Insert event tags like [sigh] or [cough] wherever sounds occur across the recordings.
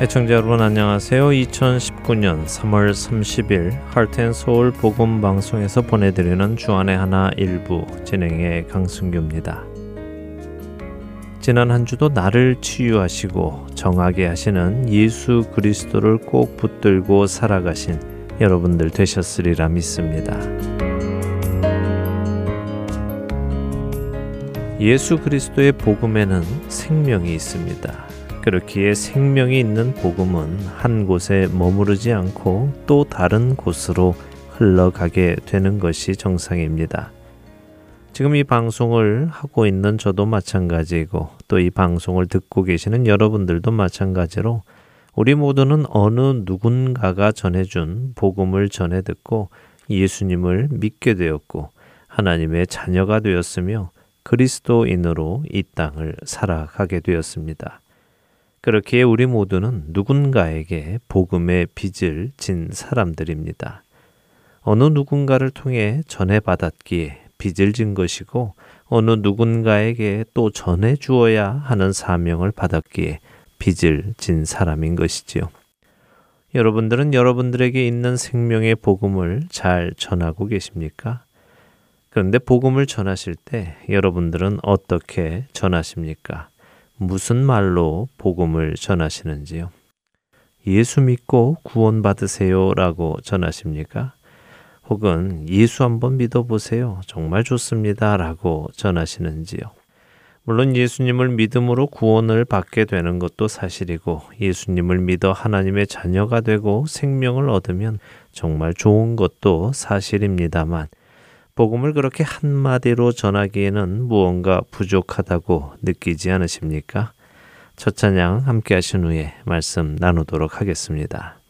애청자 여러분 안녕하세요. 2019년 3월 30일 할텐서울 복음 방송에서 보내드리는 주안의 하나 일부 진행의 강승규입니다. 지난 한 주도 나를 치유하시고 정하게 하시는 예수 그리스도를 꼭 붙들고 살아가신 여러분들 되셨으리라 믿습니다. 예수 그리스도의 복음에는 생명이 있습니다. 그렇기에 생명이 있는 복음은 한 곳에 머무르지 않고 또 다른 곳으로 흘러가게 되는 것이 정상입니다. 지금 이 방송을 하고 있는 저도 마찬가지고 또 이 방송을 듣고 계시는 여러분들도 마찬가지로 우리 모두는 어느 누군가가 전해준 복음을 전해 듣고 예수님을 믿게 되었고 하나님의 자녀가 되었으며 그리스도인으로 이 땅을 살아가게 되었습니다. 그렇기에 우리 모두는 누군가에게 복음의 빚을 진 사람들입니다. 어느 누군가를 통해 전해받았기에 빚을 진 것이고 어느 누군가에게 또 전해 주어야 하는 사명을 받았기에 빚을 진 사람인 것이지요. 여러분들은 여러분들에게 있는 생명의 복음을 잘 전하고 계십니까? 그런데 복음을 전하실 때 여러분들은 어떻게 전하십니까? 무슨 말로 복음을 전하시는지요? 예수 믿고 구원받으세요 라고 전하십니까? 혹은 예수 한번 믿어보세요. 정말 좋습니다. 라고 전하시는지요? 물론 예수님을 믿음으로 구원을 받게 되는 것도 사실이고 예수님을 믿어 하나님의 자녀가 되고 생명을 얻으면 정말 좋은 것도 사실입니다만 복음을 그렇게 한마디로 전하기에는 무언가 부족하다고 느끼지 않으십니까? 첫 찬양 함께 하신 후에 말씀 나누도록 하겠습니다.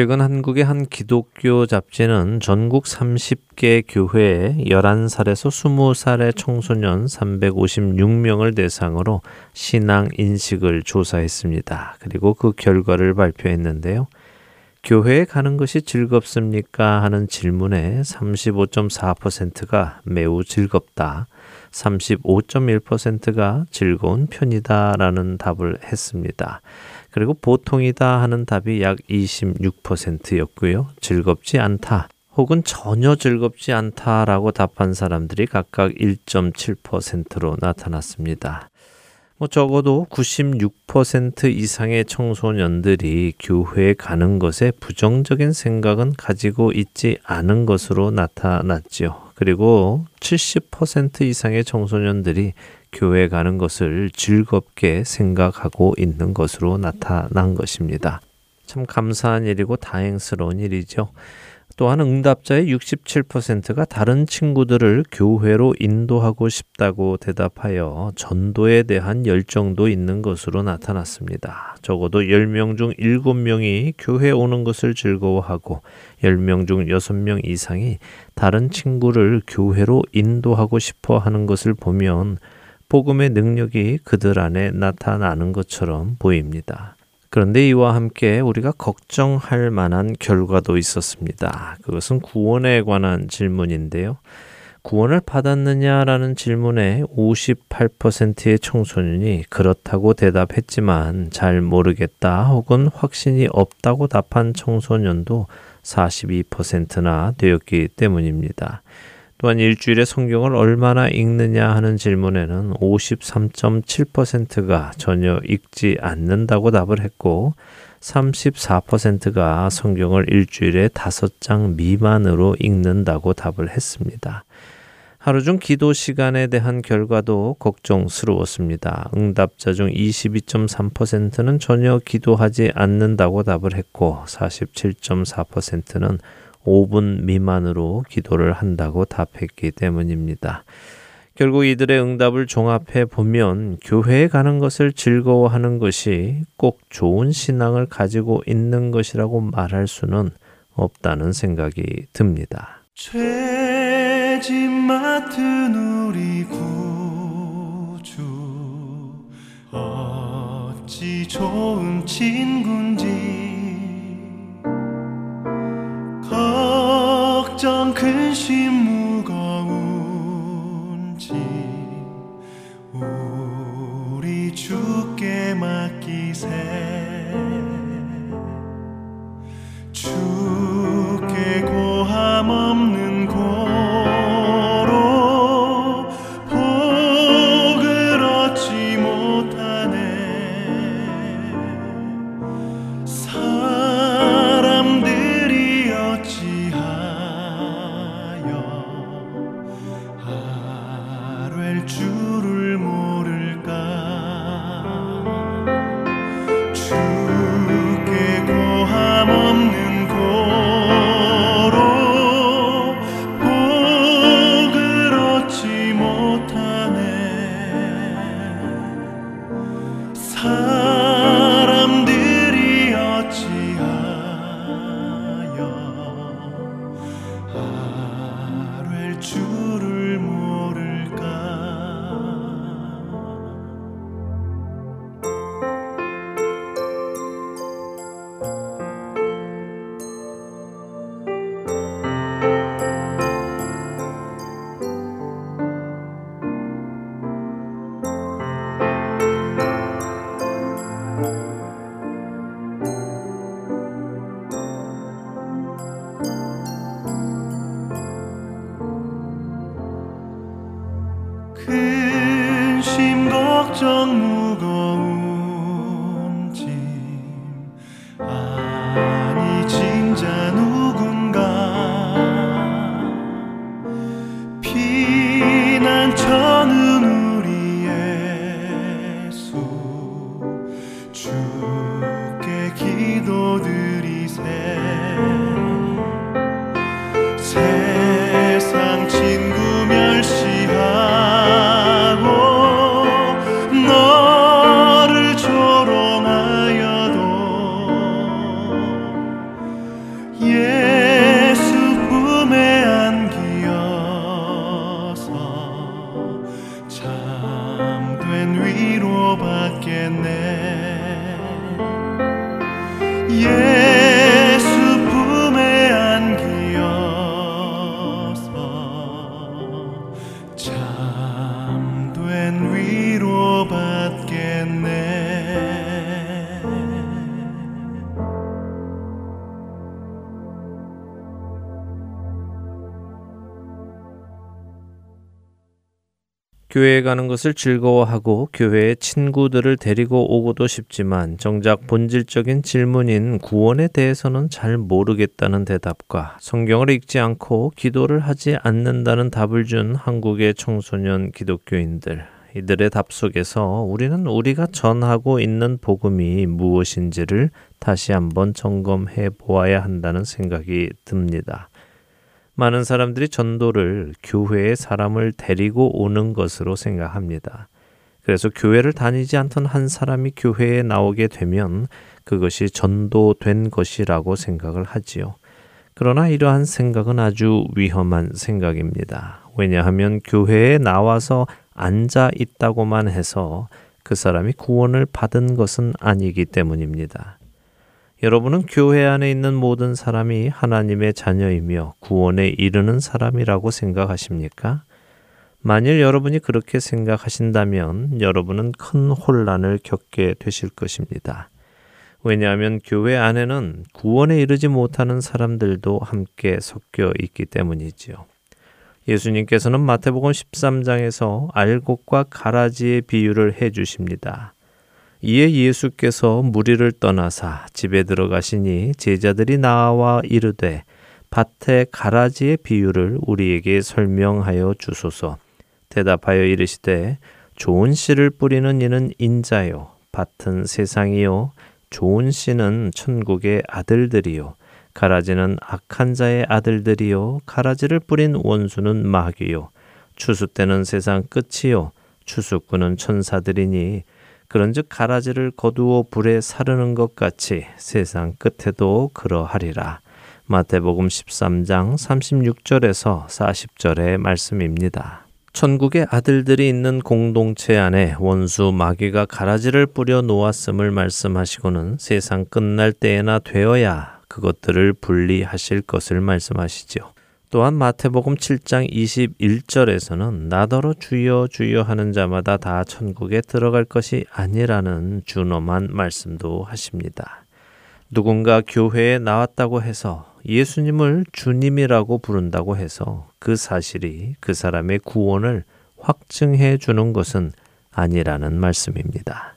최근 한국의 한 기독교 잡지는 전국 30개 교회에 11살에서 20살의 청소년 356명을 대상으로 신앙 인식을 조사했습니다. 그리고 그 결과를 발표했는데요. 교회에 가는 것이 즐겁습니까? 하는 질문에 35.4%가 매우 즐겁다. 35.1%가 즐거운 편이다. 라는 답을 했습니다. 그리고 보통이다 하는 답이 약 26%였고요. 즐겁지 않다. 혹은 전혀 즐겁지 않다라고 답한 사람들이 각각 1.7%로 나타났습니다. 뭐 적어도 96% 이상의 청소년들이 교회에 가는 것에 부정적인 생각은 가지고 있지 않은 것으로 나타났지요. 그리고 70% 이상의 청소년들이 교회 가는 것을 즐겁게 생각하고 있는 것으로 나타난 것입니다. 참 감사한 일이고 다행스러운 일이죠. 또한 응답자의 67%가 다른 친구들을 교회로 인도하고 싶다고 대답하여 전도에 대한 열정도 있는 것으로 나타났습니다. 적어도 10명 중 7명이 교회 오는 것을 즐거워하고 10명 중 6명 이상이 다른 친구를 교회로 인도하고 싶어 하는 것을 보면 복음의 능력이 그들 안에 나타나는 것처럼 보입니다. 그런데 이와 함께 우리가 걱정할 만한 결과도 있었습니다. 그것은 구원에 관한 질문인데요. 구원을 받았느냐라는 질문에 58%의 청소년이 그렇다고 대답했지만 잘 모르겠다 혹은 확신이 없다고 답한 청소년도 42%나 되었기 때문입니다. 또한 일주일에 성경을 얼마나 읽느냐 하는 질문에는 53.7%가 전혀 읽지 않는다고 답을 했고 34%가 성경을 일주일에 5장 미만으로 읽는다고 답을 했습니다. 하루 중 기도 시간에 대한 결과도 걱정스러웠습니다. 응답자 중 22.3%는 전혀 기도하지 않는다고 답을 했고 47.4%는 5분 미만으로 기도를 한다고 답했기 때문입니다. 결국 이들의 응답을 종합해 보면 교회에 가는 것을 즐거워하는 것이 꼭 좋은 신앙을 가지고 있는 것이라고 말할 수는 없다는 생각이 듭니다. 죄짐 맡은 우리 구주 어찌 좋은 친군지 걱정 근심 무거운지 우리 주께 맡기세. 주께 고함 없는 교회에 가는 것을 즐거워하고 교회에 친구들을 데리고 오고도 싶지만 정작 본질적인 질문인 구원에 대해서는 잘 모르겠다는 대답과 성경을 읽지 않고 기도를 하지 않는다는 답을 준 한국의 청소년 기독교인들. 이들의 답 속에서 우리는 우리가 전하고 있는 복음이 무엇인지를 다시 한번 점검해 보아야 한다는 생각이 듭니다. 많은 사람들이 전도를 교회에 사람을 데리고 오는 것으로 생각합니다. 그래서 교회를 다니지 않던 한 사람이 교회에 나오게 되면 그것이 전도된 것이라고 생각을 하지요. 그러나 이러한 생각은 아주 위험한 생각입니다. 왜냐하면 교회에 나와서 앉아 있다고만 해서 그 사람이 구원을 받은 것은 아니기 때문입니다. 여러분은 교회 안에 있는 모든 사람이 하나님의 자녀이며 구원에 이르는 사람이라고 생각하십니까? 만일 여러분이 그렇게 생각하신다면 여러분은 큰 혼란을 겪게 되실 것입니다. 왜냐하면 교회 안에는 구원에 이르지 못하는 사람들도 함께 섞여 있기 때문이지요. 예수님께서는 마태복음 13장에서 알곡과 가라지의 비유를 해 주십니다. 이에 예수께서 무리를 떠나사 집에 들어가시니 제자들이 나와 이르되 밭의 가라지의 비유를 우리에게 설명하여 주소서. 대답하여 이르시되 좋은 씨를 뿌리는 이는 인자요 밭은 세상이요 좋은 씨는 천국의 아들들이요 가라지는 악한 자의 아들들이요 가라지를 뿌린 원수는 마귀요 추수 때는 세상 끝이요 추수꾼은 천사들이니 그런즉 가라지를 거두어 불에 사르는 것 같이 세상 끝에도 그러하리라. 마태복음 13장 36절에서 40절의 말씀입니다. 천국의 아들들이 있는 공동체 안에 원수 마귀가 가라지를 뿌려 놓았음을 말씀하시고는 세상 끝날 때에나 되어야 그것들을 분리하실 것을 말씀하시죠. 또한 마태복음 7장 21절에서는 나더러 주여 주여 하는 자마다 다 천국에 들어갈 것이 아니라는 준엄한 말씀도 하십니다. 누군가 교회에 나왔다고 해서 예수님을 주님이라고 부른다고 해서 그 사실이 그 사람의 구원을 확증해 주는 것은 아니라는 말씀입니다.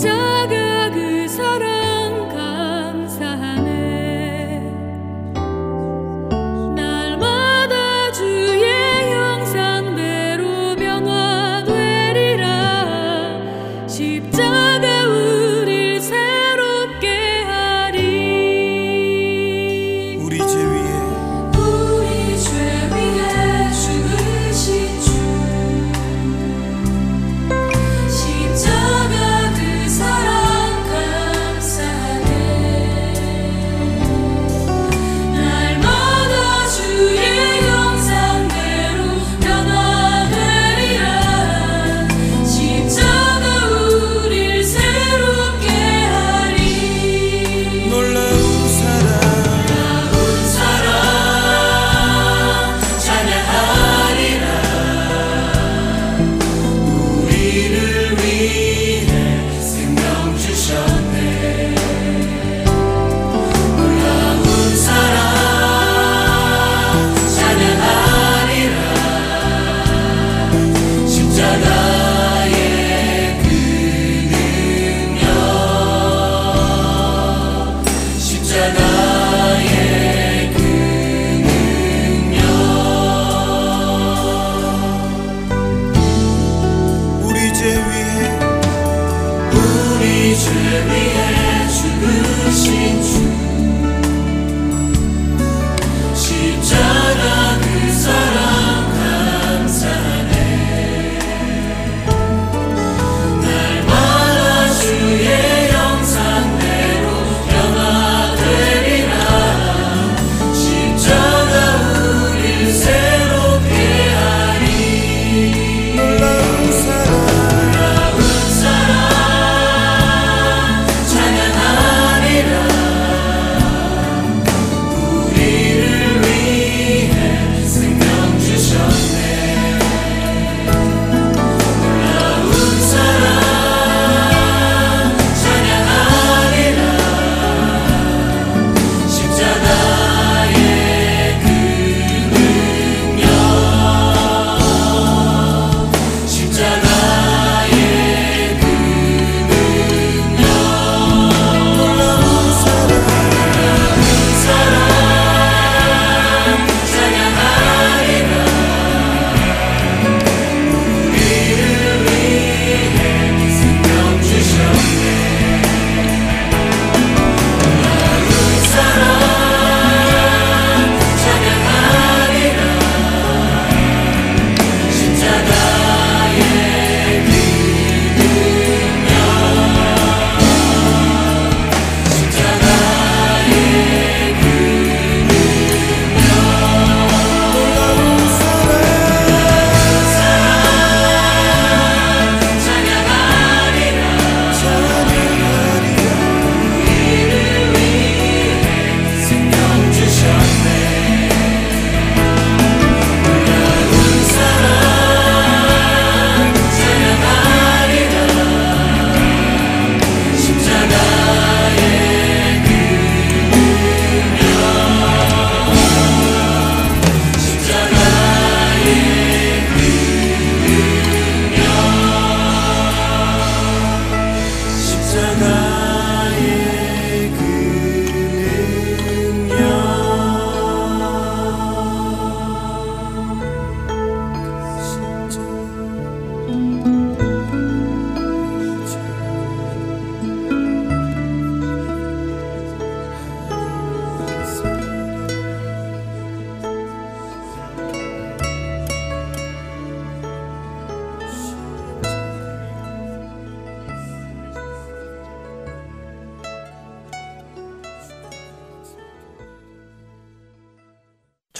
주 십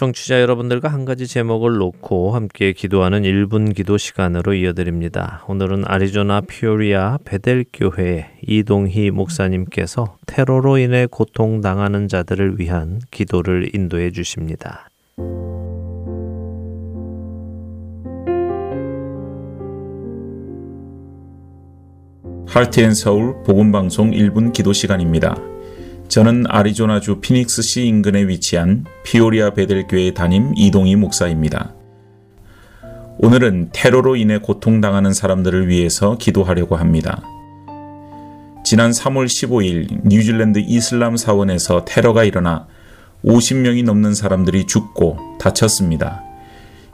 청취자 여러분들과 한 가지 제목을 놓고 함께 기도하는 1분 기도 시간으로 이어드립니다. 오늘은 아리조나 피오리아 베델 교회 이동희 목사님께서 테러로 인해 고통당하는 자들을 위한 기도를 인도해 주십니다. 하트앤 서울 복음방송 1분 기도 시간입니다. 저는 아리조나주 피닉스시 인근에 위치한 피오리아 베델교회 담임 이동희 목사입니다. 오늘은 테러로 인해 고통당하는 사람들을 위해서 기도하려고 합니다. 지난 3월 15일 뉴질랜드 이슬람 사원에서 테러가 일어나 50명이 넘는 사람들이 죽고 다쳤습니다.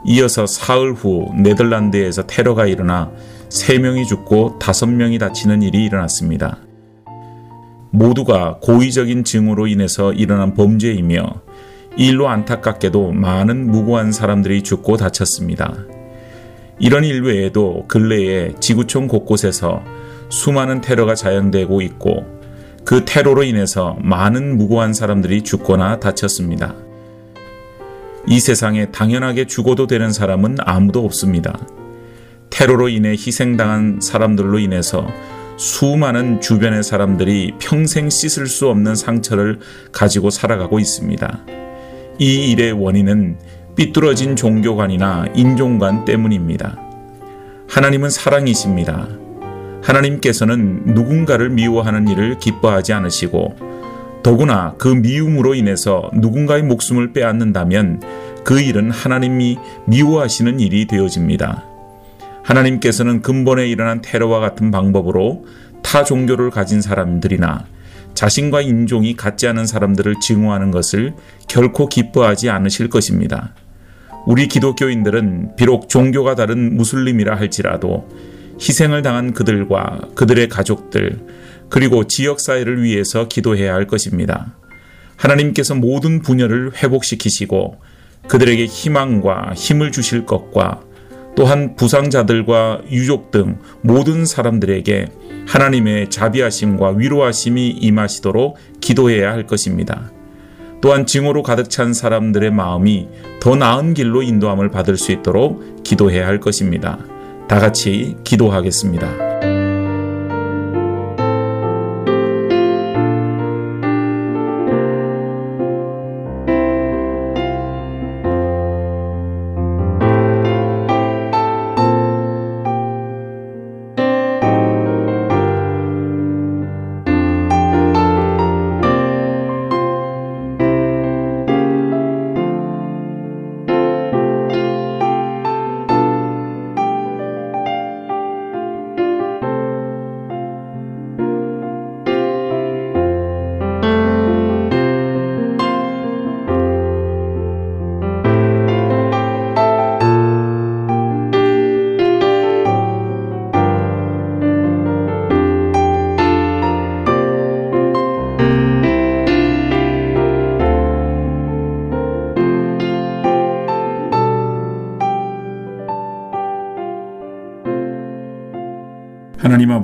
이어서 사흘 후 네덜란드에서 테러가 일어나 3명이 죽고 5명이 다치는 일이 일어났습니다. 모두가 고의적인 증오로 인해서 일어난 범죄이며 일로 안타깝게도 많은 무고한 사람들이 죽고 다쳤습니다. 이런 일 외에도 근래에 지구촌 곳곳에서 수많은 테러가 자행되고 있고 그 테러로 인해서 많은 무고한 사람들이 죽거나 다쳤습니다. 이 세상에 당연하게 죽어도 되는 사람은 아무도 없습니다. 테러로 인해 희생당한 사람들로 인해서 수많은 주변의 사람들이 평생 씻을 수 없는 상처를 가지고 살아가고 있습니다. 이 일의 원인은 삐뚤어진 종교관이나 인종관 때문입니다. 하나님은 사랑이십니다. 하나님께서는 누군가를 미워하는 일을 기뻐하지 않으시고 더구나 그 미움으로 인해서 누군가의 목숨을 빼앗는다면 그 일은 하나님이 미워하시는 일이 되어집니다. 하나님께서는 근본에 일어난 테러와 같은 방법으로 타 종교를 가진 사람들이나 자신과 인종이 같지 않은 사람들을 증오하는 것을 결코 기뻐하지 않으실 것입니다. 우리 기독교인들은 비록 종교가 다른 무슬림이라 할지라도 희생을 당한 그들과 그들의 가족들, 그리고 지역사회를 위해서 기도해야 할 것입니다. 하나님께서 모든 분열을 회복시키시고 그들에게 희망과 힘을 주실 것과 또한 부상자들과 유족 등 모든 사람들에게 하나님의 자비하심과 위로하심이 임하시도록 기도해야 할 것입니다. 또한 증오로 가득 찬 사람들의 마음이 더 나은 길로 인도함을 받을 수 있도록 기도해야 할 것입니다. 다 같이 기도하겠습니다.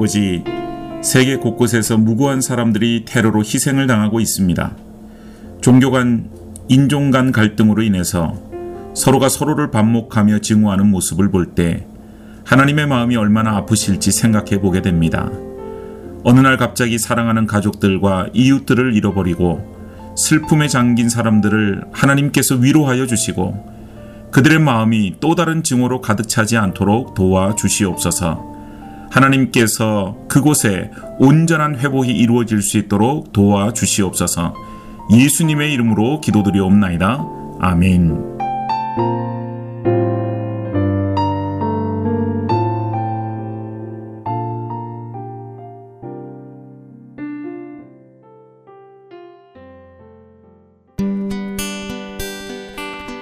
아버지, 세계 곳곳에서 무고한 사람들이 테러로 희생을 당하고 있습니다. 종교 간, 인종 간 갈등으로 인해서 서로가 서로를 반목하며 증오하는 모습을 볼 때 하나님의 마음이 얼마나 아프실지 생각해 보게 됩니다. 어느 날 갑자기 사랑하는 가족들과 이웃들을 잃어버리고 슬픔에 잠긴 사람들을 하나님께서 위로하여 주시고 그들의 마음이 또 다른 증오로 가득 차지 않도록 도와 주시옵소서. 하나님께서 그곳에 온전한 회복이 이루어질 수 있도록 도와 주시옵소서. 예수님의 이름으로 기도드리옵나이다. 아멘.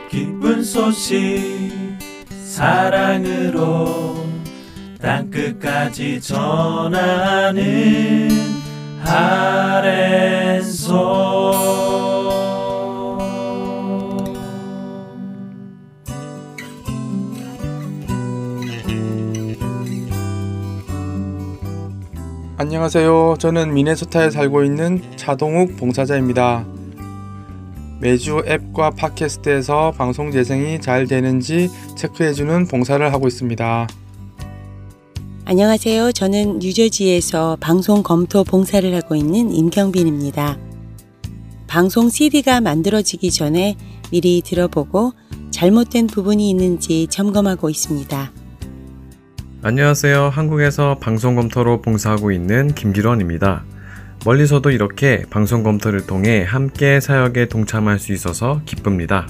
기쁜 소식 사랑으로 땅끝까지 전하는 아랜소 안녕하세요. 저는 미네소타에 살고 있는 자동욱 봉사자입니다. 매주 앱과 팟캐스트에서 방송 재생이 잘 되는지 체크해주는 봉사를 하고 있습니다. 안녕하세요. 저는 뉴저지에서 방송 검토 봉사를 하고 있는 임경빈입니다. 방송 CD가 만들어지기 전에 미리 들어보고 잘못된 부분이 있는지 점검하고 있습니다. 안녕하세요. 한국에서 방송 검토로 봉사하고 있는 김기런입니다. 멀리서도 이렇게 방송 검토를 통해 함께 사역에 동참할 수 있어서 기쁩니다.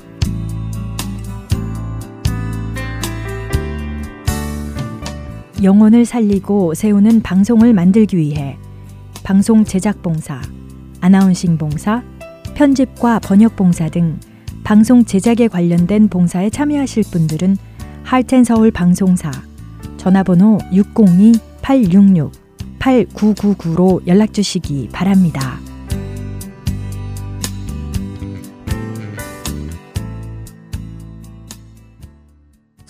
영혼을 살리고 세우는 방송을 만들기 위해 방송 제작 봉사, 아나운싱 봉사, 편집과 번역 봉사 등 방송 제작에 관련된 봉사에 참여하실 분들은 할텐서울 방송사 전화번호 602-866-8999로 연락 주시기 바랍니다.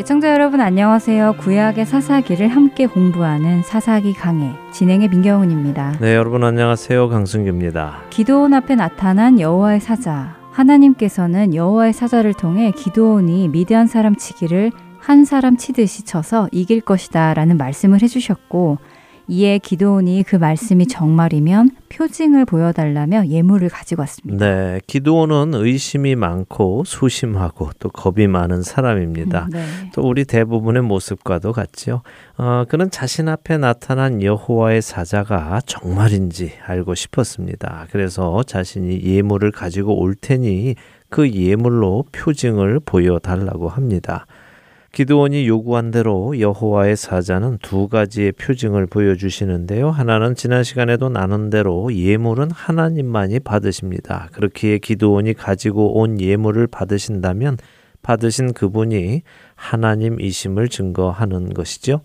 애청자 여러분 안녕하세요. 구약의 사사기를 함께 공부하는 사사기 강해 진행의 민경훈입니다. 네, 여러분 안녕하세요. 강승규입니다. 기도원 앞에 나타난 여호와의 사자. 하나님께서는 여호와의 사자를 통해 기도원이 미디안 사람 치기를 한 사람 치듯이 쳐서 이길 것이다라는 말씀을 해 주셨고 이에 기도원이 그 말씀이 정말이면 표징을 보여달라며 예물을 가지고 왔습니다. 네, 기도원은 의심이 많고 소심하고 또 겁이 많은 사람입니다. 음, 네. 또 우리 대부분의 모습과도 같죠. 어, 그는 자신 앞에 나타난 여호와의 사자가 정말인지 알고 싶었습니다. 그래서 자신이 예물을 가지고 올 테니 그 예물로 표징을 보여달라고 합니다. 기드온이 요구한 대로 여호와의 사자는 두 가지의 표징을 보여주시는데요. 하나는 지난 시간에도 나눈 대로 예물은 하나님만이 받으십니다. 그렇기에 기드온이 가지고 온 예물을 받으신다면 받으신 그분이 하나님이심을 증거하는 것이죠.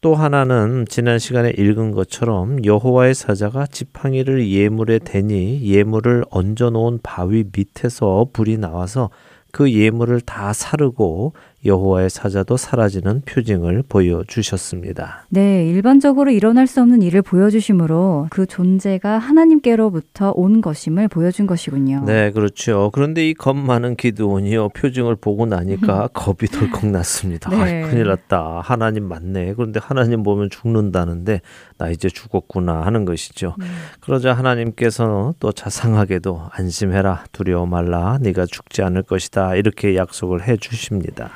또 하나는 지난 시간에 읽은 것처럼 여호와의 사자가 지팡이를 예물에 대니 예물을 얹어 놓은 바위 밑에서 불이 나와서 그 예물을 다 사르고 여호와의 사자도 사라지는 표징을 보여주셨습니다. 네, 일반적으로 일어날 수 없는 일을 보여주심으로 그 존재가 하나님께로부터 온 것임을 보여준 것이군요. 네, 그렇죠. 그런데 이 겁 많은 기드온이요 표징을 보고 나니까 겁이 덜컥 났습니다. 네. 아, 큰일 났다. 하나님 맞네. 그런데 하나님 보면 죽는다는데 나 이제 죽었구나 하는 것이죠. 음. 그러자 하나님께서는 또 자상하게도 안심해라 두려워 말라 네가 죽지 않을 것이다 이렇게 약속을 해 주십니다.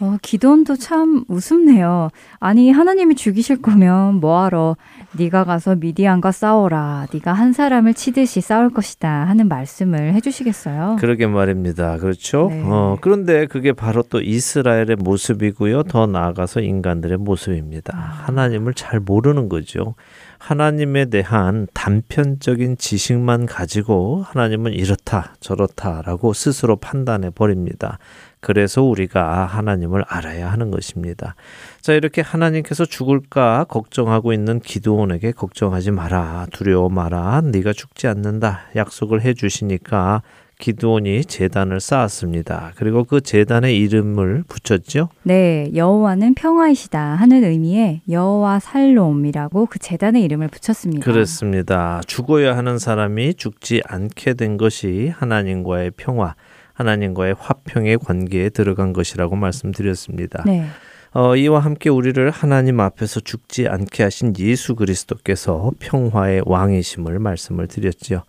어, 기도원도 참 우습네요. 아니 하나님이 죽이실 거면 뭐하러 네가 가서 미디안과 싸워라. 네가 한 사람을 치듯이 싸울 것이다 하는 말씀을 해주시겠어요? 그러게 말입니다. 그렇죠? 네. 어, 그런데 그게 바로 또 이스라엘의 모습이고요. 더 나아가서 인간들의 모습입니다. 하나님을 잘 모르는 거죠. 하나님에 대한 단편적인 지식만 가지고 하나님은 이렇다 저렇다라고 스스로 판단해 버립니다. 그래서 우리가 하나님을 알아야 하는 것입니다. 자, 이렇게 하나님께서 죽을까 걱정하고 있는 기도원에게 걱정하지 마라. 두려워 마라. 네가 죽지 않는다. 약속을 해 주시니까 기드온이 재단을 쌓았습니다. 그리고 그 재단의 이름을 붙였죠. 네, 여호와는 평화이시다 하는 의미의 여호와 살롬이라고 그 재단의 이름을 붙였습니다. 그렇습니다. 죽어야 하는 사람이 죽지 않게 된 것이 하나님과의 평화, 하나님과의 화평의 관계에 들어간 것이라고 말씀드렸습니다. 네. 어, 이와 함께 우리를 하나님 앞에서 죽지 않게 하신 예수 그리스도께서 평화의 왕이심을 말씀을 드렸지요.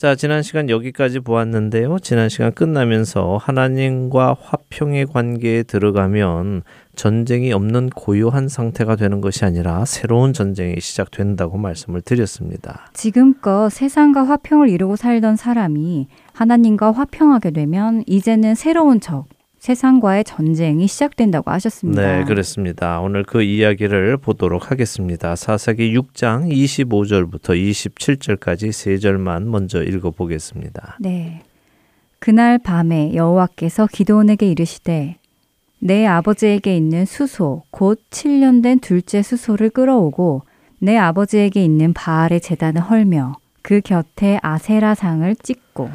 자, 지난 시간 여기까지 보았는데요. 지난 시간 끝나면서 하나님과 화평의 관계에 들어가면 전쟁이 없는 고요한 상태가 되는 것이 아니라 새로운 전쟁이 시작된다고 말씀을 드렸습니다. 지금껏 세상과 화평을 이루고 살던 사람이 하나님과 화평하게 되면 이제는 새로운 적, 세상과의 전쟁이 시작된다고 하셨습니다. 네, 그렇습니다. 오늘 그 이야기를 보도록 하겠습니다. 사사기 6장 25절부터 27절까지 세 절만 먼저 읽어 보겠습니다. 네. 그날 밤에 여호와께서 기도원에게 이르시되 내 아버지에게 있는 수소, 곧 7년 된 둘째 수소를 끌어오고 내 아버지에게 있는 바알의 재단을 헐며 그 곁에 아세라상을 찍고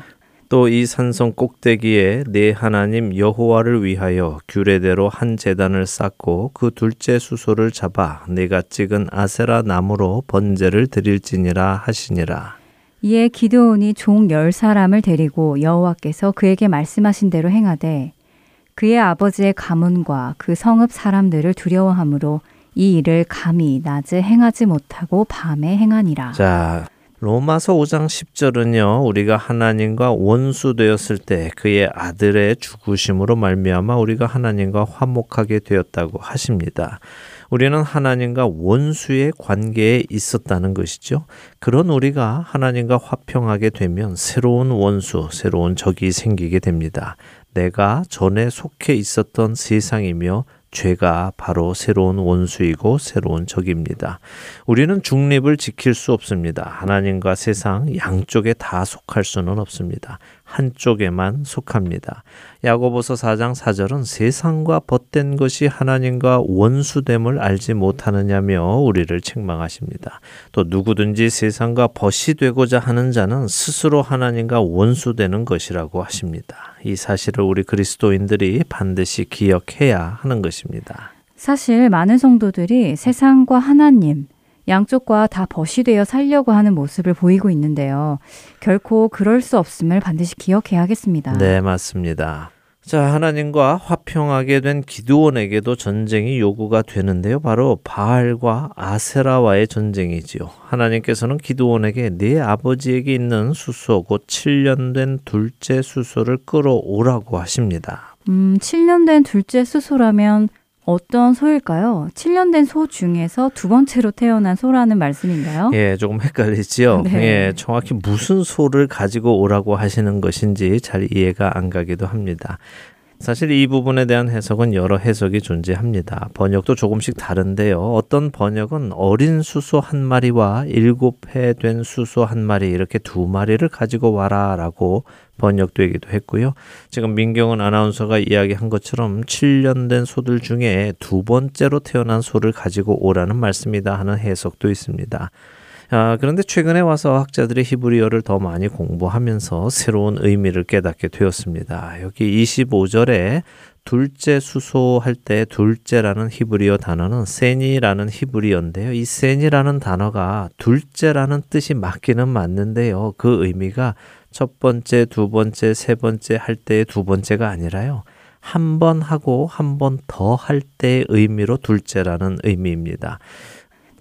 또 이 산성 꼭대기에 내 하나님 여호와를 위하여 규례대로 한 제단을 쌓고 그 둘째 수소를 잡아 내가 찍은 아세라 나무로 번제를 드릴지니라 하시니라. 이에 기드온이 종 열 사람을 데리고 여호와께서 그에게 말씀하신 대로 행하되 그의 아버지의 가문과 그 성읍 사람들을 두려워하므로 이 일을 감히 낮에 행하지 못하고 밤에 행하니라. 자, 로마서 5장 10절은요. 우리가 하나님과 원수 되었을 때 그의 아들의 죽으심으로 말미암아 우리가 하나님과 화목하게 되었다고 하십니다. 우리는 하나님과 원수의 관계에 있었다는 것이죠. 그런 우리가 하나님과 화평하게 되면 새로운 원수, 새로운 적이 생기게 됩니다. 내가 전에 속해 있었던 세상이며 죄가 바로 새로운 원수이고 새로운 적입니다. 우리는 중립을 지킬 수 없습니다. 하나님과 세상 양쪽에 다 속할 수는 없습니다. 한쪽에만 속합니다. 야고보서 4장 4절은 세상과 벗된 것이 하나님과 원수됨을 알지 못하느냐며 우리를 책망하십니다. 또 누구든지 세상과 벗이 되고자 하는 자는 스스로 하나님과 원수되는 것이라고 하십니다. 이 사실을 우리 그리스도인들이 반드시 기억해야 하는 것입니다. 사실 많은 성도들이 세상과 하나님, 양쪽과 다 벗이 되어 살려고 하는 모습을 보이고 있는데요. 결코 그럴 수 없음을 반드시 기억해야겠습니다. 네, 맞습니다. 자, 하나님과 화평하게 된 기드온에게도 전쟁이 요구가 되는데요. 바로 바알과 아세라와의 전쟁이지요. 하나님께서는 기드온에게 네 아버지에게 있는 수소 곧 7년 된 둘째 수소를 끌어오라고 하십니다. 음, 7년 된 둘째 수소라면 어떤 소일까요? 7년 된 소 중에서 두 번째로 태어난 소라는 말씀인가요? 예, 조금 헷갈리지요. [laughs] 네. 예, 정확히 무슨 소를 가지고 오라고 하시는 것인지 잘 이해가 안 가기도 합니다. 사실 이 부분에 대한 해석은 여러 해석이 존재합니다. 번역도 조금씩 다른데요. 어떤 번역은 어린 수소 한 마리와 일곱 해 된 수소 한 마리 이렇게 두 마리를 가지고 와라라고 번역되기도 했고요. 지금 민경은 아나운서가 이야기한 것처럼 7년 된 소들 중에 두 번째로 태어난 소를 가지고 오라는 말씀이다 하는 해석도 있습니다. 아, 그런데 최근에 와서 학자들이 히브리어를 더 많이 공부하면서 새로운 의미를 깨닫게 되었습니다. 여기 25절에 둘째 수소할 때 둘째라는 히브리어 단어는 세니라는 히브리어인데요. 이 세니라는 단어가 둘째라는 뜻이 맞기는 맞는데요. 그 의미가 첫 번째, 두 번째, 세 번째 할 때의 두 번째가 아니라요. 한 번 하고 한 번 더 할 때의 의미로 둘째라는 의미입니다.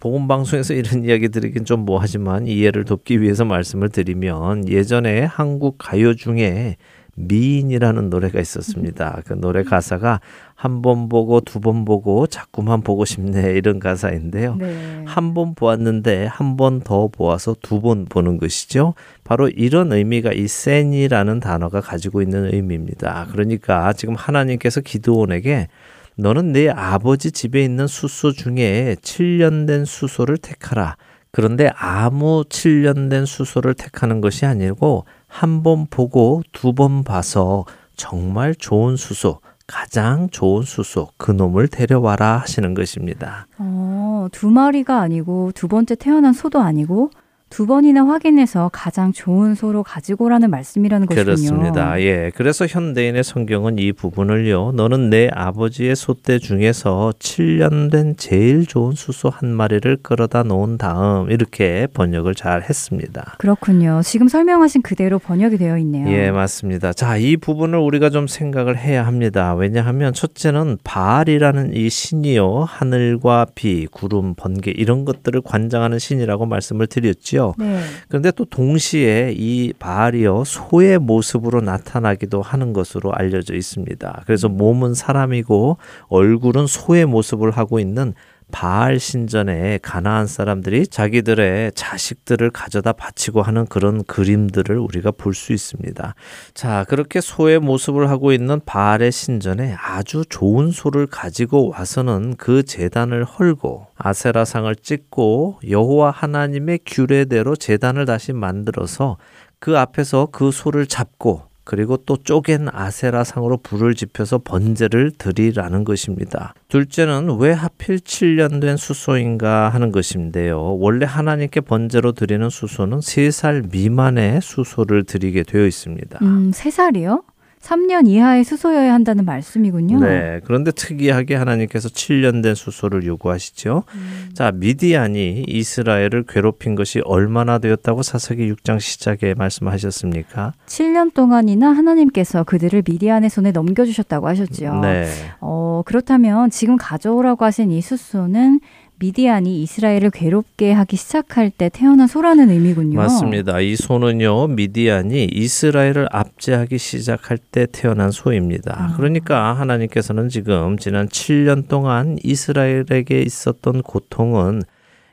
복음 방송에서 [laughs] 이런 이야기 드리긴 좀 뭐하지만 이해를 돕기 위해서 말씀을 드리면 예전에 한국 가요 중에 미인이라는 노래가 있었습니다. 그 노래 가사가 한 번 보고 두 번 보고 자꾸만 보고 싶네 이런 가사인데요. 네. 한번 보았는데 한 번 더 보아서 두 번 보는 것이죠. 바로 이런 의미가 이 센이라는 단어가 가지고 있는 의미입니다. 그러니까 지금 하나님께서 기드온에게 너는 내 아버지 집에 있는 수소 중에 7년 된 수소를 택하라. 그런데 아무 7년 된 수소를 택하는 것이 아니고 한 번 보고 두 번 봐서 정말 좋은 수소, 가장 좋은 수소, 그 놈을 데려와라 하시는 것입니다. 어, 두 마리가 아니고 두 번째 태어난 소도 아니고 두 번이나 확인해서 가장 좋은 소로 가지고 오라는 말씀이라는 것이군요. 그렇습니다. 예. 그래서 현대인의 성경은 이 부분을요. 너는 내 아버지의 소떼 중에서 7년 된 제일 좋은 수소 한 마리를 끌어다 놓은 다음 이렇게 번역을 잘 했습니다. 그렇군요. 지금 설명하신 그대로 번역이 되어 있네요. 예, 맞습니다. 자, 이 부분을 우리가 좀 생각을 해야 합니다. 왜냐하면 첫째는 바알이라는 이 신이요. 하늘과 비, 구름, 번개 이런 것들을 관장하는 신이라고 말씀을 드렸지요. 네. 그런데 또 동시에 이 바알이요 소의 모습으로 나타나기도 하는 것으로 알려져 있습니다. 그래서 몸은 사람이고 얼굴은 소의 모습을 하고 있는 바알 신전에 가나안 사람들이 자기들의 자식들을 가져다 바치고 하는 그런 그림들을 우리가 볼 수 있습니다. 자, 그렇게 소의 모습을 하고 있는 바알의 신전에 아주 좋은 소를 가지고 와서는 그 재단을 헐고 아세라상을 찍고 여호와 하나님의 규례대로 재단을 다시 만들어서 그 앞에서 그 소를 잡고 그리고 또 쪼갠 아세라 상으로 불을 지펴서 번제를 드리라는 것입니다. 둘째는 왜 하필 7년 된 수소인가 하는 것인데요. 원래 하나님께 번제로 드리는 수소는 3살 미만의 수소를 드리게 되어 있습니다. 음, 3살이요? 3년 이하의 수소여야 한다는 말씀이군요. 네. 그런데 특이하게 하나님께서 7년 된 수소를 요구하시죠. 음. 자, 미디안이 이스라엘을 괴롭힌 것이 얼마나 되었다고 사사기 6장 시작에 말씀하셨습니까? 7년 동안이나 하나님께서 그들을 미디안의 손에 넘겨주셨다고 하셨죠. 네. 어, 그렇다면 지금 가져오라고 하신 이 수소는 미디안이 이스라엘을 괴롭게 하기 시작할 때 태어난 소라는 의미군요. 맞습니다. 이 소는요, 미디안이 이스라엘을 압제하기 시작할 때 태어난 소입니다. 아. 그러니까 하나님께서는 지금 지난 7년 동안 이스라엘에게 있었던 고통은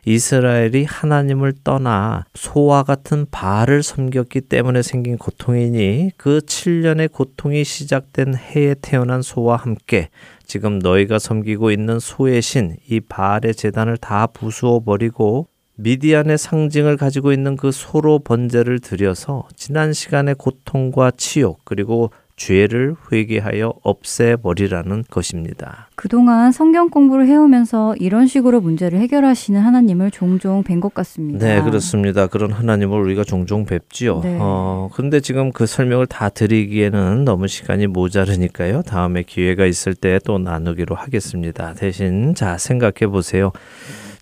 이스라엘이 하나님을 떠나 소와 같은 바알을 섬겼기 때문에 생긴 고통이니 그 7년의 고통이 시작된 해에 태어난 소와 함께 지금 너희가 섬기고 있는 소의 신, 이 바알의 재단을 다 부수어 버리고 미디안의 상징을 가지고 있는 그 소로 번제를 드려서 지난 시간의 고통과 치욕 그리고 죄를 회개하여 없애버리라는 것입니다. 그동안 성경 공부를 해오면서 이런 식으로 문제를 해결하시는 하나님을 종종 뵌 것 같습니다. 네, 그렇습니다. 그런 하나님을 우리가 종종 뵙지요. 네. 어, 근데 지금 그 설명을 다 드리기에는 너무 시간이 모자르니까요. 다음에 기회가 있을 때 또 나누기로 하겠습니다. 대신 자, 생각해 보세요.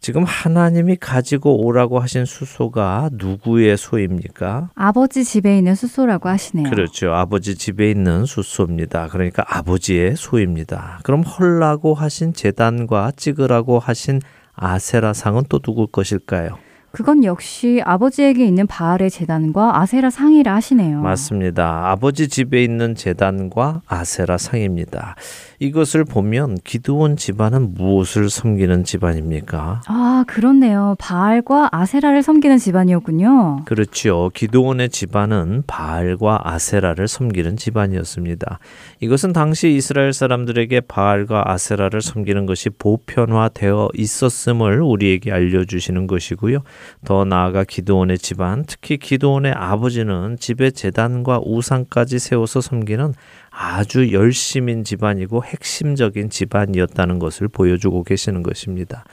지금 하나님이 가지고 오라고 하신 수소가 누구의 소입니까? 아버지 집에 있는 수소라고 하시네요. 그렇죠. 아버지 집에 있는 수소입니다. 그러니까 아버지의 소입니다. 그럼 헐라고 하신 재단과 찍으라고 하신 아세라 상은 또 누구 것일까요? 그건 역시 아버지에게 있는 바알의 재단과 아세라 상이라 하시네요. 맞습니다. 아버지 집에 있는 재단과 아세라 상입니다. 이것을 보면 기드온 집안은 무엇을 섬기는 집안입니까? 아, 그렇네요. 바알과 아세라를 섬기는 집안이었군요. 그렇죠. 기드온의 집안은 바알과 아세라를 섬기는 집안이었습니다. 이것은 당시 이스라엘 사람들에게 바알과 아세라를 섬기는 것이 보편화되어 있었음을 우리에게 알려주시는 것이고요. 더 나아가 기드온의 집안, 특히 기드온의 아버지는 집에 재단과 우상까지 세워서 섬기는 아주 열심인 집안이고 핵심적인 집안이었다는 것을 보여주고 계시는 것입니다.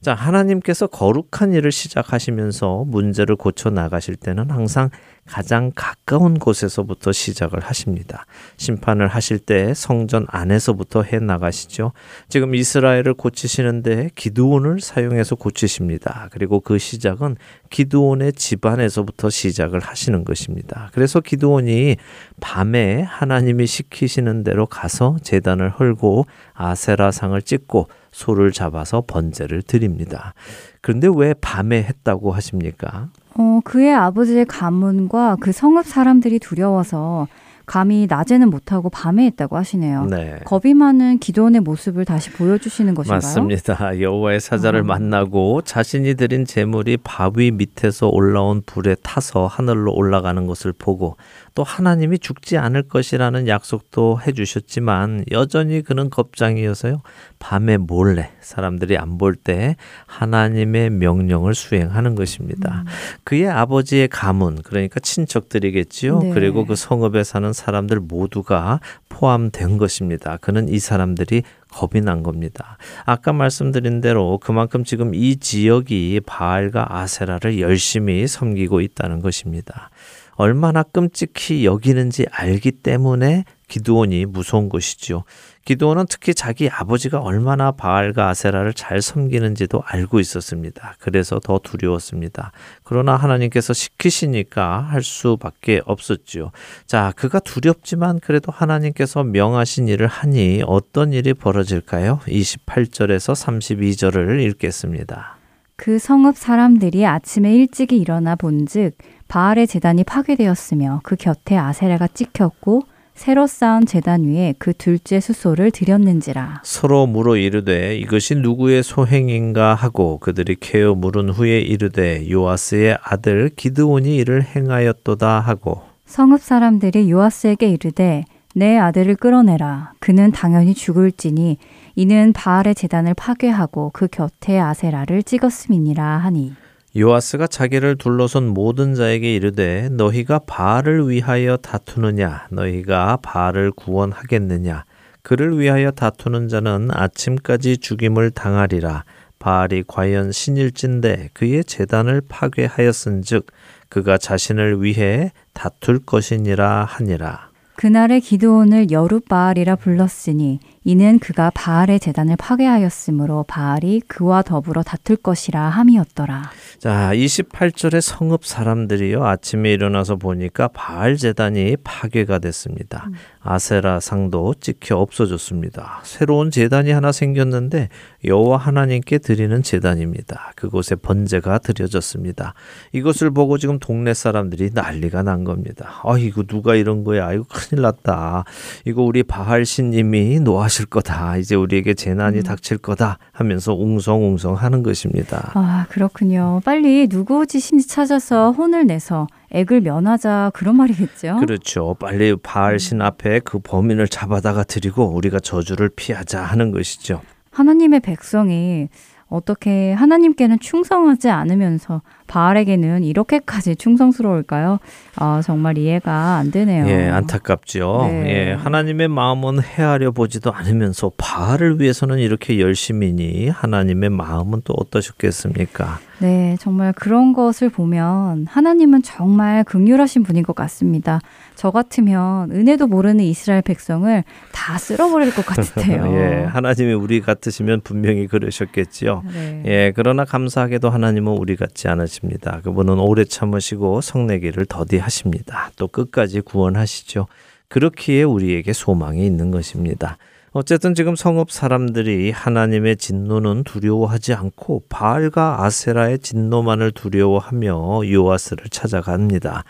자, 하나님께서 거룩한 일을 시작하시면서 문제를 고쳐 나가실 때는 항상 가장 가까운 곳에서부터 시작을 하십니다. 심판을 하실 때 성전 안에서부터 해 나가시죠. 지금 이스라엘을 고치시는데 기드온을 사용해서 고치십니다. 그리고 그 시작은 기드온의 집안에서부터 시작을 하시는 것입니다. 그래서 기드온이 밤에 하나님이 시키시는 대로 가서 재단을 헐고 아세라상을 찍고 소를 잡아서 번제를 드립니다. 그런데 왜 밤에 했다고 하십니까? 어, 그의 아버지의 가문과 그 성읍 사람들이 두려워서 감히 낮에는 못하고 밤에 했다고 하시네요. 네. 겁이 많은 기도원의 모습을 다시 보여주시는 것인가요? 맞습니다. 여호와의 사자를 어. 만나고 자신이 드린 재물이 바위 밑에서 올라온 불에 타서 하늘로 올라가는 것을 보고 또 하나님이 죽지 않을 것이라는 약속도 해주셨지만 여전히 그는 겁장이어서요. 밤에 몰래 사람들이 안 볼 때 하나님의 명령을 수행하는 것입니다. 음. 그의 아버지의 가문 그러니까 친척들이겠지요. 네. 그리고 그 성읍에 사는 사람들 모두가 포함된 것입니다. 그는 이 사람들이 겁이 난 겁니다. 아까 말씀드린 대로 그만큼 지금 이 지역이 바알과 아세라를 열심히 섬기고 있다는 것입니다. 얼마나 끔찍히 여기는지 알기 때문에 기드온이 무서운 것이지요. 기드온은 특히 자기 아버지가 얼마나 바알과 아세라를 잘 섬기는지도 알고 있었습니다. 그래서 더 두려웠습니다. 그러나 하나님께서 시키시니까 할 수밖에 없었지요. 자, 그가 두렵지만 그래도 하나님께서 명하신 일을 하니 어떤 일이 벌어질까요? 28절에서 32절을 읽겠습니다. 그 성읍 사람들이 아침에 일찍이 일어나 본즉 바알의 재단이 파괴되었으며 그 곁에 아세라가 찍혔고 새로 쌓은 재단 위에 그 둘째 수소를 드렸는지라. 서로 물어 이르되 이것이 누구의 소행인가 하고 그들이 캐어 물은 후에 이르되 요아스의 아들 기드온이 이를 행하였도다 하고. 성읍 사람들이 요아스에게 이르되 내 아들을 끌어내라. 그는 당연히 죽을지니 이는 바알의 재단을 파괴하고 그 곁에 아세라를 찍었음이니라 하니 요아스가 자기를 둘러선 모든 자에게 이르되 너희가 바알을 위하여 다투느냐? 너희가 바알을 구원하겠느냐? 그를 위하여 다투는 자는 아침까지 죽임을 당하리라. 바알이 과연 신일진데 그의 재단을 파괴하였은즉 그가 자신을 위해 다툴 것이니라 하니라. 그날의 기도원을 여룻바알이라 불렀으니 이는 그가 바알의 재단을 파괴하였으므로 바알이 그와 더불어 다툴 것이라 함이었더라. 자, 28절에 성읍 사람들이요. 아침에 일어나서 보니까 바알 재단이 파괴가 됐습니다. 음. 아세라 상도 찍혀 없어졌습니다. 새로운 재단이 하나 생겼는데 여호와 하나님께 드리는 재단입니다. 그곳에 번제가 드려졌습니다. 이것을 보고 지금 동네 사람들이 난리가 난 겁니다. 아, 이거 누가 이런 거야? 이거 큰일 났다. 이거 우리 바알 신님이 노하시 닥칠 거다. 이제 우리에게 재난이 음. 닥칠 거다 하면서 웅성웅성 하는 것입니다. 아, 그렇군요. 빨리 누구 짓인지 찾아서 혼을 내서 액을 면하자 그런 말이겠죠. 그렇죠. 빨리 바알 신 앞에 그 범인을 잡아다가 드리고 우리가 저주를 피하자 하는 것이죠. 하나님의 백성이 어떻게 하나님께는 충성하지 않으면서 바알에게는 이렇게까지 충성스러울까요? 아, 정말 이해가 안 되네요. 예, 안타깝죠. 네. 예, 하나님의 마음은 헤아려 보지도 않으면서 바알을 위해서는 이렇게 열심히니 하나님의 마음은 또 어떠셨겠습니까? 네, 정말 그런 것을 보면 하나님은 정말 극률하신 분인 것 같습니다. 저 같으면 은혜도 모르는 이스라엘 백성을 다 쓸어버릴 것 같아요. [laughs] 예, 하나님이 우리 같으시면 분명히 그러셨겠지요. 네. 예, 그러나 감사하게도 하나님은 우리 같지 않으 십니다. 그분은 오래 참으시고 성내기를 더디하십니다. 또 끝까지 구원하시죠. 그렇기에 우리에게 소망이 있는 것입니다. 어쨌든 지금 성읍 사람들이 하나님의 진노는 두려워하지 않고 바알과 아세라의 진노만을 두려워하며 요아스를 찾아갑니다.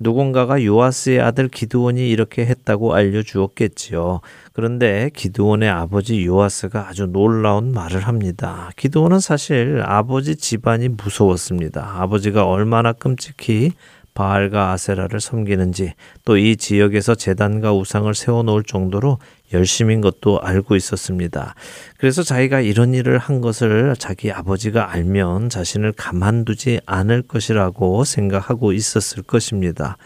누군가가 요아스의 아들 기드온이 이렇게 했다고 알려주었겠지요. 그런데 기드온의 아버지 요아스가 아주 놀라운 말을 합니다. 기드온은 사실 아버지 집안이 무서웠습니다. 아버지가 얼마나 끔찍히 바알과 아세라를 섬기는지 또 이 지역에서 재단과 우상을 세워놓을 정도로 열심인 것도 알고 있었습니다. 그래서 자기가 이런 일을 한 것을 자기 아버지가 알면 자신을 가만두지 않을 것이라고 생각하고 있었을 것입니다.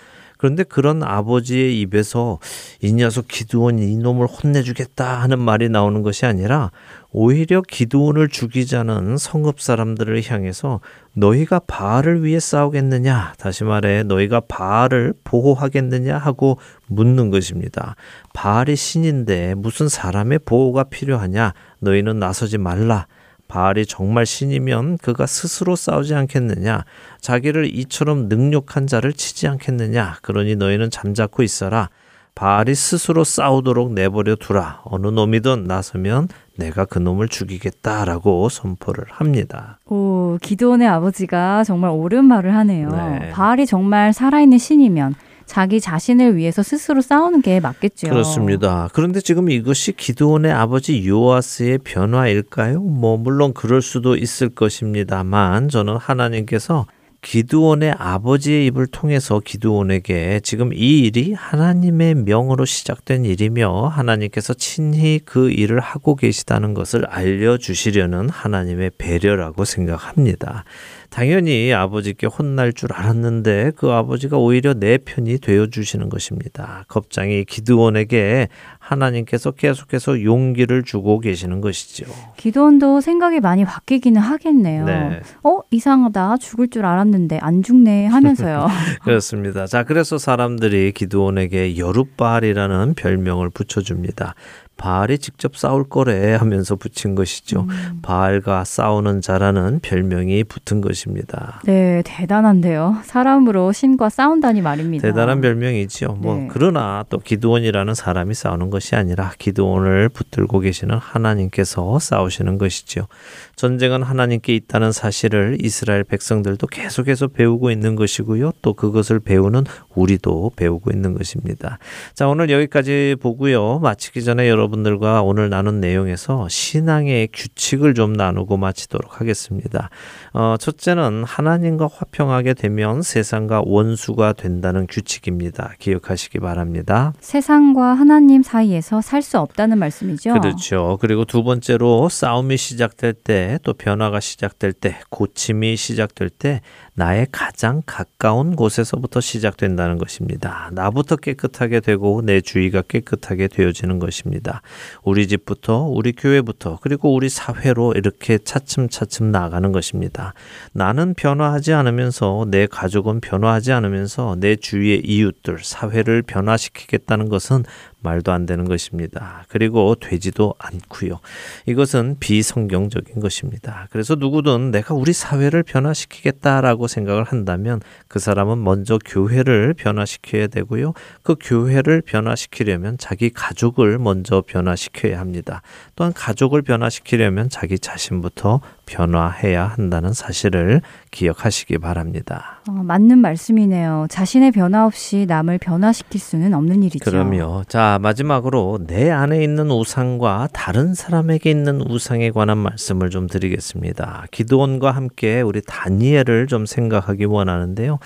그런데 그런 아버지의 입에서 이 녀석 기드온이 이놈을 혼내주겠다 하는 말이 나오는 것이 아니라 오히려 기드온을 죽이자는 성읍 사람들을 향해서 너희가 바알을 위해 싸우겠느냐 다시 말해 너희가 바알을 보호하겠느냐 하고 묻는 것입니다. 바알이 신인데 무슨 사람의 보호가 필요하냐 너희는 나서지 말라 바알이 정말 신이면 그가 스스로 싸우지 않겠느냐? 자기를 이처럼 능력한 자를 치지 않겠느냐? 그러니 너희는 잠자코 있어라. 바알이 스스로 싸우도록 내버려 두라. 어느 놈이든 나서면 내가 그 놈을 죽이겠다라고 선포를 합니다. 오, 기도원의 아버지가 정말 옳은 말을 하네요. 네. 바알이 정말 살아있는 신이면 자기 자신을 위해서 스스로 싸우는 게 맞겠죠. 그렇습니다. 그런데 지금 이것이 기드온의 아버지 요아스의 변화일까요? 뭐 물론 그럴 수도 있을 것입니다만 저는 하나님께서 기드온의 아버지의 입을 통해서 기드온에게 지금 이 일이 하나님의 명으로 시작된 일이며 하나님께서 친히 그 일을 하고 계시다는 것을 알려 주시려는 하나님의 배려라고 생각합니다. 당연히 아버지께 혼날 줄 알았는데 그 아버지가 오히려 내 편이 되어 주시는 것입니다. 겁장이 기드온에게 하나님께서 계속해서 용기를 주고 계시는 것이죠. 기드온도 생각이 많이 바뀌기는 하겠네요. 네. 어 이상하다 죽을 줄 알았는데 안 죽네 하면서요. [laughs] 그렇습니다. 자 그래서 사람들이 기드온에게 여룻발이라는 별명을 붙여줍니다. 바알이 직접 싸울 거래 하면서 붙인 것이죠. 음. 바알과 싸우는 자라는 별명이 붙은 것입니다. 네, 대단한데요. 사람으로 신과 싸운다니 말입니다. 대단한 별명이지요. 뭐 네. 그러나 또 기드온이라는 사람이 싸우는 것이 아니라 기드온을 붙들고 계시는 하나님께서 싸우시는 것이지요. 전쟁은 하나님께 있다는 사실을 이스라엘 백성들도 계속해서 배우고 있는 것이고요. 또 그것을 배우는 우리도 배우고 있는 것입니다. 자, 오늘 여기까지 보고요. 마치기 전에 여러분 여러분들과 오늘 나눈 내용에서 신앙의 규칙을 좀 나누고 마치도록 하겠습니다. 어, 첫째는 하나님과 화평하게 되면 세상과 원수가 된다는 규칙입니다. 기억하시기 바랍니다. 세상과 하나님 사이에서 살 수 없다는 말씀이죠. 그렇죠. 그리고 두 번째로 싸움이 시작될 때 또 변화가 시작될 때 고침이 시작될 때 나의 가장 가까운 곳에서부터 시작된다는 것입니다. 나부터 깨끗하게 되고 내 주위가 깨끗하게 되어지는 것입니다. 우리 집부터, 우리 교회부터, 그리고 우리 사회로 이렇게 차츰차츰 나가는 것입니다. 나는 변화하지 않으면서 내 가족은 변화하지 않으면서 내 주위의 이웃들, 사회를 변화시키겠다는 것은 말도 안 되는 것입니다. 그리고 되지도 않고요. 이것은 비성경적인 것입니다. 그래서 누구든 내가 우리 사회를 변화시키겠다라고 생각을 한다면 그 사람은 먼저 교회를 변화시켜야 되고요. 그 교회를 변화시키려면 자기 가족을 먼저 변화시켜야 합니다. 또한 가족을 변화시키려면 자기 자신부터 변화해야 한다는 사실을 기억하시기 바랍니다. 어, 맞는 말씀이네요. 자신의 변화 없이 남을 변화시킬 수는 없는 일이죠. 그럼요. 자, 마지막으로 내 안에 있는 우상과 다른 사람에게 있는 우상에 관한 말씀을 좀 드리겠습니다. 기도원과 함께 우리 다니엘을 좀 생각하기 원하는데요.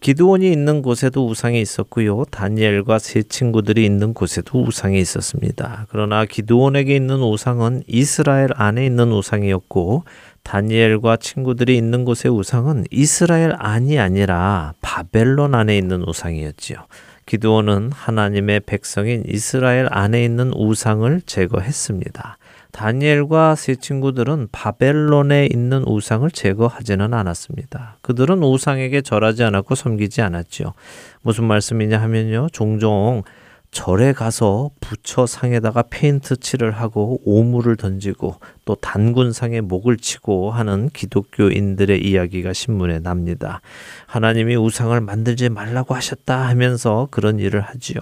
기도원이 있는 곳에도 우상이 있었고요. 다니엘과 세 친구들이 있는 곳에도 우상이 있었습니다. 그러나 기도원에게 있는 우상은 이스라엘 안에 있는 우상이었고 다니엘과 친구들이 있는 곳의 우상은 이스라엘 안이 아니라 바벨론 안에 있는 우상이었지요. 기드온은 하나님의 백성인 이스라엘 안에 있는 우상을 제거했습니다. 다니엘과 세 친구들은 바벨론에 있는 우상을 제거하지는 않았습니다. 그들은 우상에게 절하지 않았고 섬기지 않았죠. 무슨 말씀이냐 하면요. 종종 절에 가서 부처 상에다가 페인트 칠을 하고 오물을 던지고 또 단군상에 목을 치고 하는 기독교인들의 이야기가 신문에 납니다. 하나님이 우상을 만들지 말라고 하셨다 하면서 그런 일을 하지요.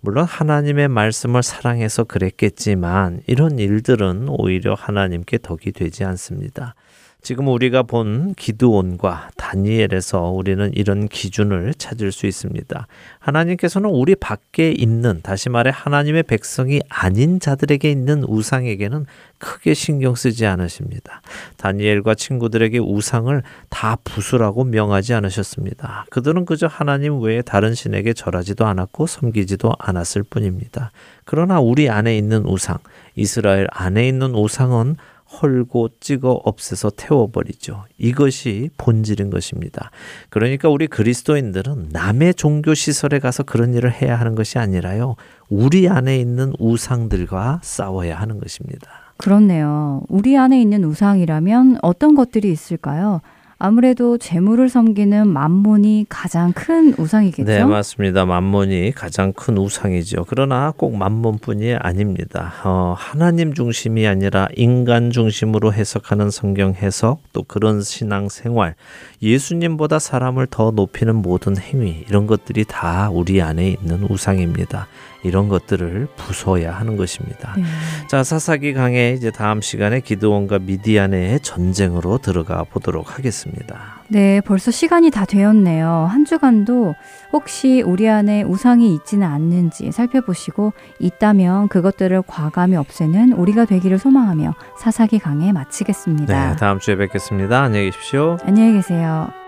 물론 하나님의 말씀을 사랑해서 그랬겠지만 이런 일들은 오히려 하나님께 덕이 되지 않습니다. 지금 우리가 본 기드온과 다니엘에서 우리는 이런 기준을 찾을 수 있습니다. 하나님께서는 우리 밖에 있는 다시 말해 하나님의 백성이 아닌 자들에게 있는 우상에게는 크게 신경 쓰지 않으십니다. 다니엘과 친구들에게 우상을 다 부수라고 명하지 않으셨습니다. 그들은 그저 하나님 외에 다른 신에게 절하지도 않았고 섬기지도 않았을 뿐입니다. 그러나 우리 안에 있는 우상, 이스라엘 안에 있는 우상은 헐고 찍어 없애서 태워버리죠. 이것이 본질인 것입니다. 그러니까 우리 그리스도인들은 남의 종교 시설에 가서 그런 일을 해야 하는 것이 아니라요. 우리 안에 있는 우상들과 싸워야 하는 것입니다. 그렇네요. 우리 안에 있는 우상이라면 어떤 것들이 있을까요? 아무래도 재물을 섬기는 만몬이 가장 큰 우상이겠죠. 네, 맞습니다. 만몬이 가장 큰 우상이죠. 그러나 꼭 만몬뿐이 아닙니다. 어, 하나님 중심이 아니라 인간 중심으로 해석하는 성경 해석, 또 그런 신앙 생활, 예수님보다 사람을 더 높이는 모든 행위, 이런 것들이 다 우리 안에 있는 우상입니다. 이런 것들을 부숴야 하는 것입니다. 네. 자, 사사기 강의 이제 다음 시간에 기드온과 미디안의 전쟁으로 들어가 보도록 하겠습니다. 네, 벌써 시간이 다 되었네요. 한 주간도 혹시 우리 안에 우상이 있지는 않는지 살펴보시고 있다면 그것들을 과감히 없애는 우리가 되기를 소망하며 사사기 강의 마치겠습니다. 네, 다음 주에 뵙겠습니다. 안녕히 계십시오. 안녕히 계세요.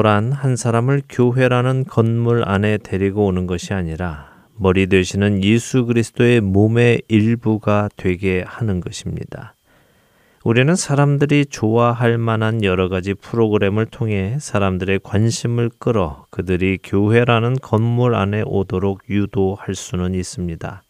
전도란 한 사람을 교회라는 건물 안에 데리고 오는 것이 아니라 머리 되시는 예수 그리스도의 몸의 일부가 되게 하는 것입니다. 우리는 사람들이 좋아할 만한 여러 가지 프로그램을 통해 사람들의 관심을 끌어 그들이 교회라는 건물 안에 오도록 유도할 수는 있습니다.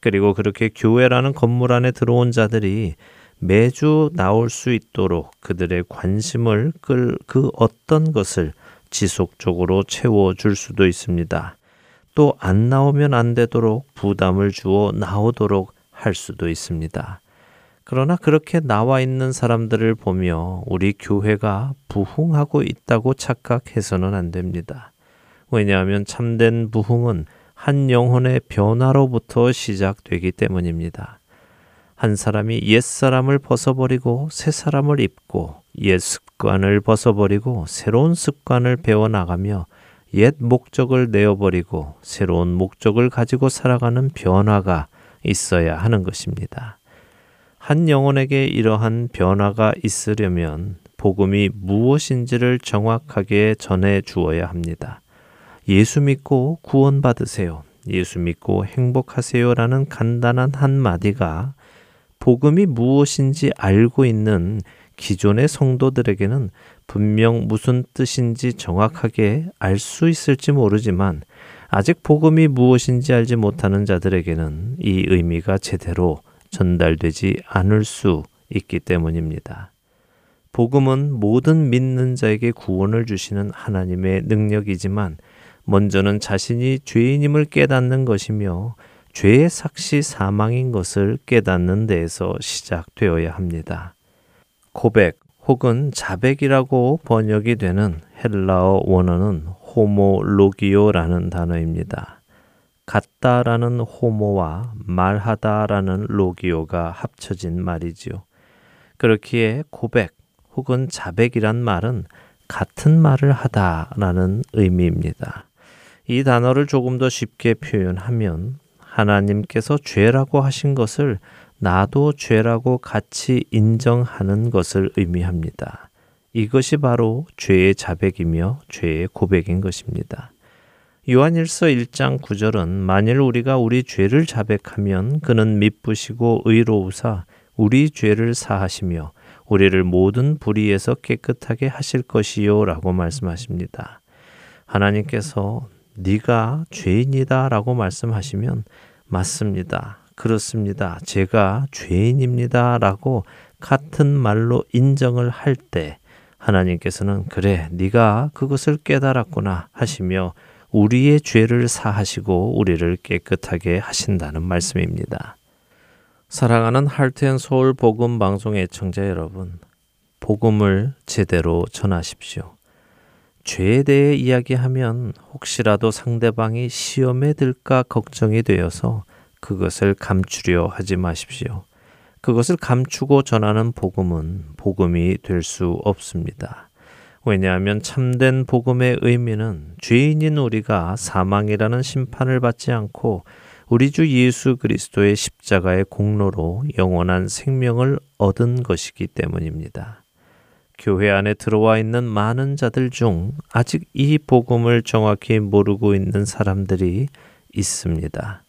그리고 그렇게 교회라는 건물 안에 들어온 자들이 매주 나올 수 있도록 그들의 관심을 끌 그 어떤 것을 지속적으로 채워줄 수도 있습니다. 또 안 나오면 안 되도록 부담을 주어 나오도록 할 수도 있습니다. 그러나 그렇게 나와 있는 사람들을 보며 우리 교회가 부흥하고 있다고 착각해서는 안 됩니다. 왜냐하면 참된 부흥은 한 영혼의 변화로부터 시작되기 때문입니다. 한 사람이 옛 사람을 벗어버리고 새 사람을 입고 옛 습관을 벗어버리고 새로운 습관을 배워나가며 옛 목적을 내어버리고 새로운 목적을 가지고 살아가는 변화가 있어야 하는 것입니다. 한 영혼에게 이러한 변화가 있으려면 복음이 무엇인지를 정확하게 전해 주어야 합니다. 예수 믿고 구원받으세요. 예수 믿고 행복하세요라는 간단한 한마디가 복음이 무엇인지 알고 있는 기존의 성도들에게는 분명 무슨 뜻인지 정확하게 알 수 있을지 모르지만 아직 복음이 무엇인지 알지 못하는 자들에게는 이 의미가 제대로 전달되지 않을 수 있기 때문입니다. 복음은 모든 믿는 자에게 구원을 주시는 하나님의 능력이지만 먼저는 자신이 죄인임을 깨닫는 것이며 죄의 삭시 사망인 것을 깨닫는 데에서 시작되어야 합니다. 고백 혹은 자백이라고 번역이 되는 헬라어 원어는 호모로기오라는 단어입니다. 같다라는 호모와 말하다라는 로기오가 합쳐진 말이지요. 그렇기에 고백 혹은 자백이란 말은 같은 말을 하다라는 의미입니다. 이 단어를 조금 더 쉽게 표현하면 하나님께서 죄라고 하신 것을 나도 죄라고 같이 인정하는 것을 의미합니다. 이것이 바로 죄의 자백이며 죄의 고백인 것입니다. 요한일서 1장 9절은 만일 우리가 우리 죄를 자백하면 그는 미쁘시고 의로우사 우리 죄를 사하시며 우리를 모든 불의에서 깨끗하게 하실 것이요라고 말씀하십니다. 하나님께서 네가 죄인이다라고 말씀하시면 맞습니다. 그렇습니다. 제가 죄인입니다라고 같은 말로 인정을 할 때 하나님께서는 그래 네가 그것을 깨달았구나 하시며 우리의 죄를 사하시고 우리를 깨끗하게 하신다는 말씀입니다. 사랑하는 할트앤서울 복음 방송 애청자 여러분, 복음을 제대로 전하십시오. 죄에 대해 이야기하면 혹시라도 상대방이 시험에 들까 걱정이 되어서 그것을 감추려 하지 마십시오. 그것을 감추고 전하는 복음은 복음이 될 수 없습니다. 왜냐하면 참된 복음의 의미는 죄인인 우리가 사망이라는 심판을 받지 않고 우리 주 예수 그리스도의 십자가의 공로로 영원한 생명을 얻은 것이기 때문입니다. 교회 안에 들어와 있는 많은 자들 중 아직 이 복음을 정확히 모르고 있는 사람들이 있습니다.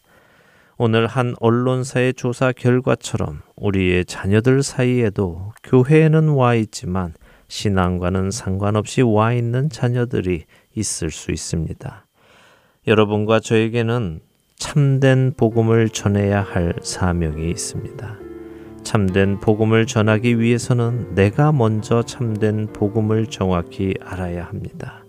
오늘 한 언론사의 조사 결과처럼 우리의 자녀들 사이에도 교회에는 와 있지만 신앙과는 상관없이 와 있는 자녀들이 있을 수 있습니다. 여러분과 저에게는 참된 복음을 전해야 할 사명이 있습니다. 참된 복음을 전하기 위해서는 내가 먼저 참된 복음을 정확히 알아야 합니다.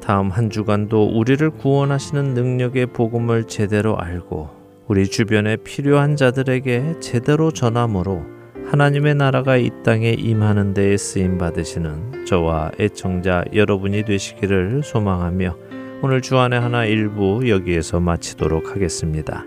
다음 한 주간도 우리를 구원하시는 능력의 복음을 제대로 알고 우리 주변에 필요한 자들에게 제대로 전함으로 하나님의 나라가 이 땅에 임하는 데에 쓰임 받으시는 저와 애청자 여러분이 되시기를 소망하며 오늘 주안의 하나 일부 여기에서 마치도록 하겠습니다.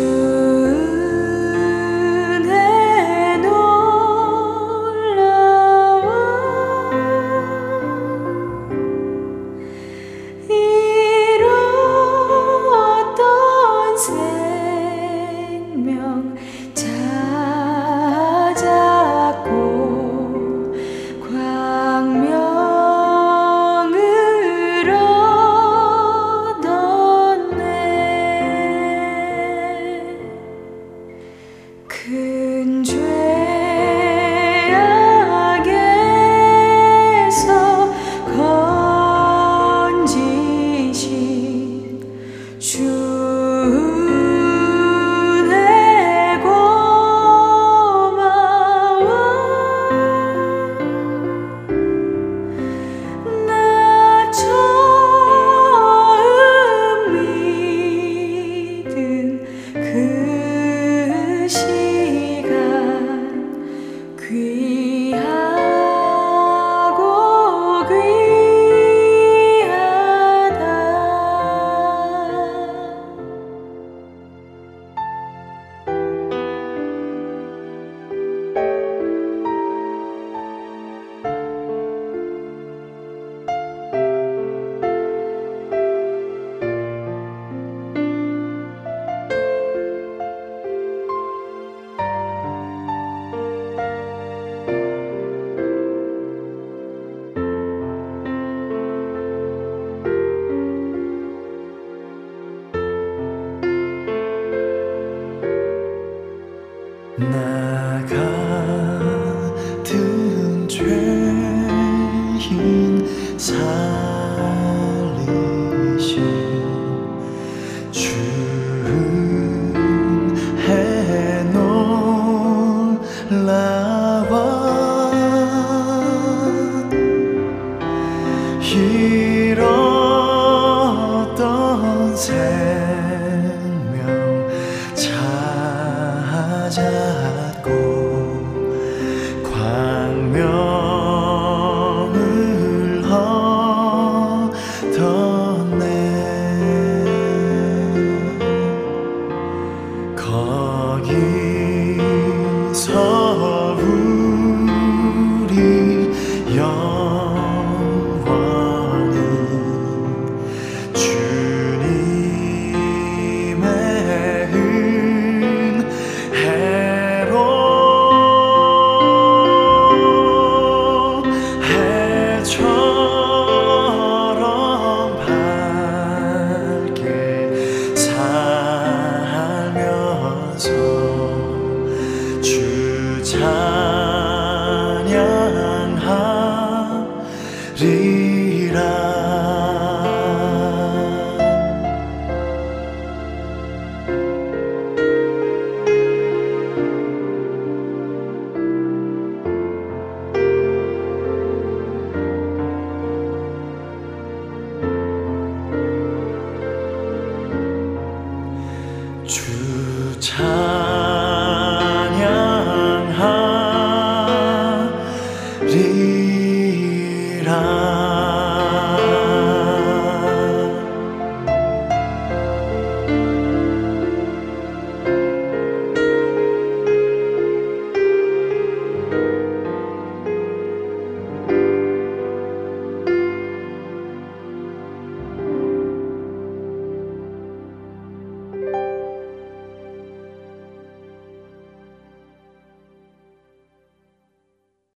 주 찬양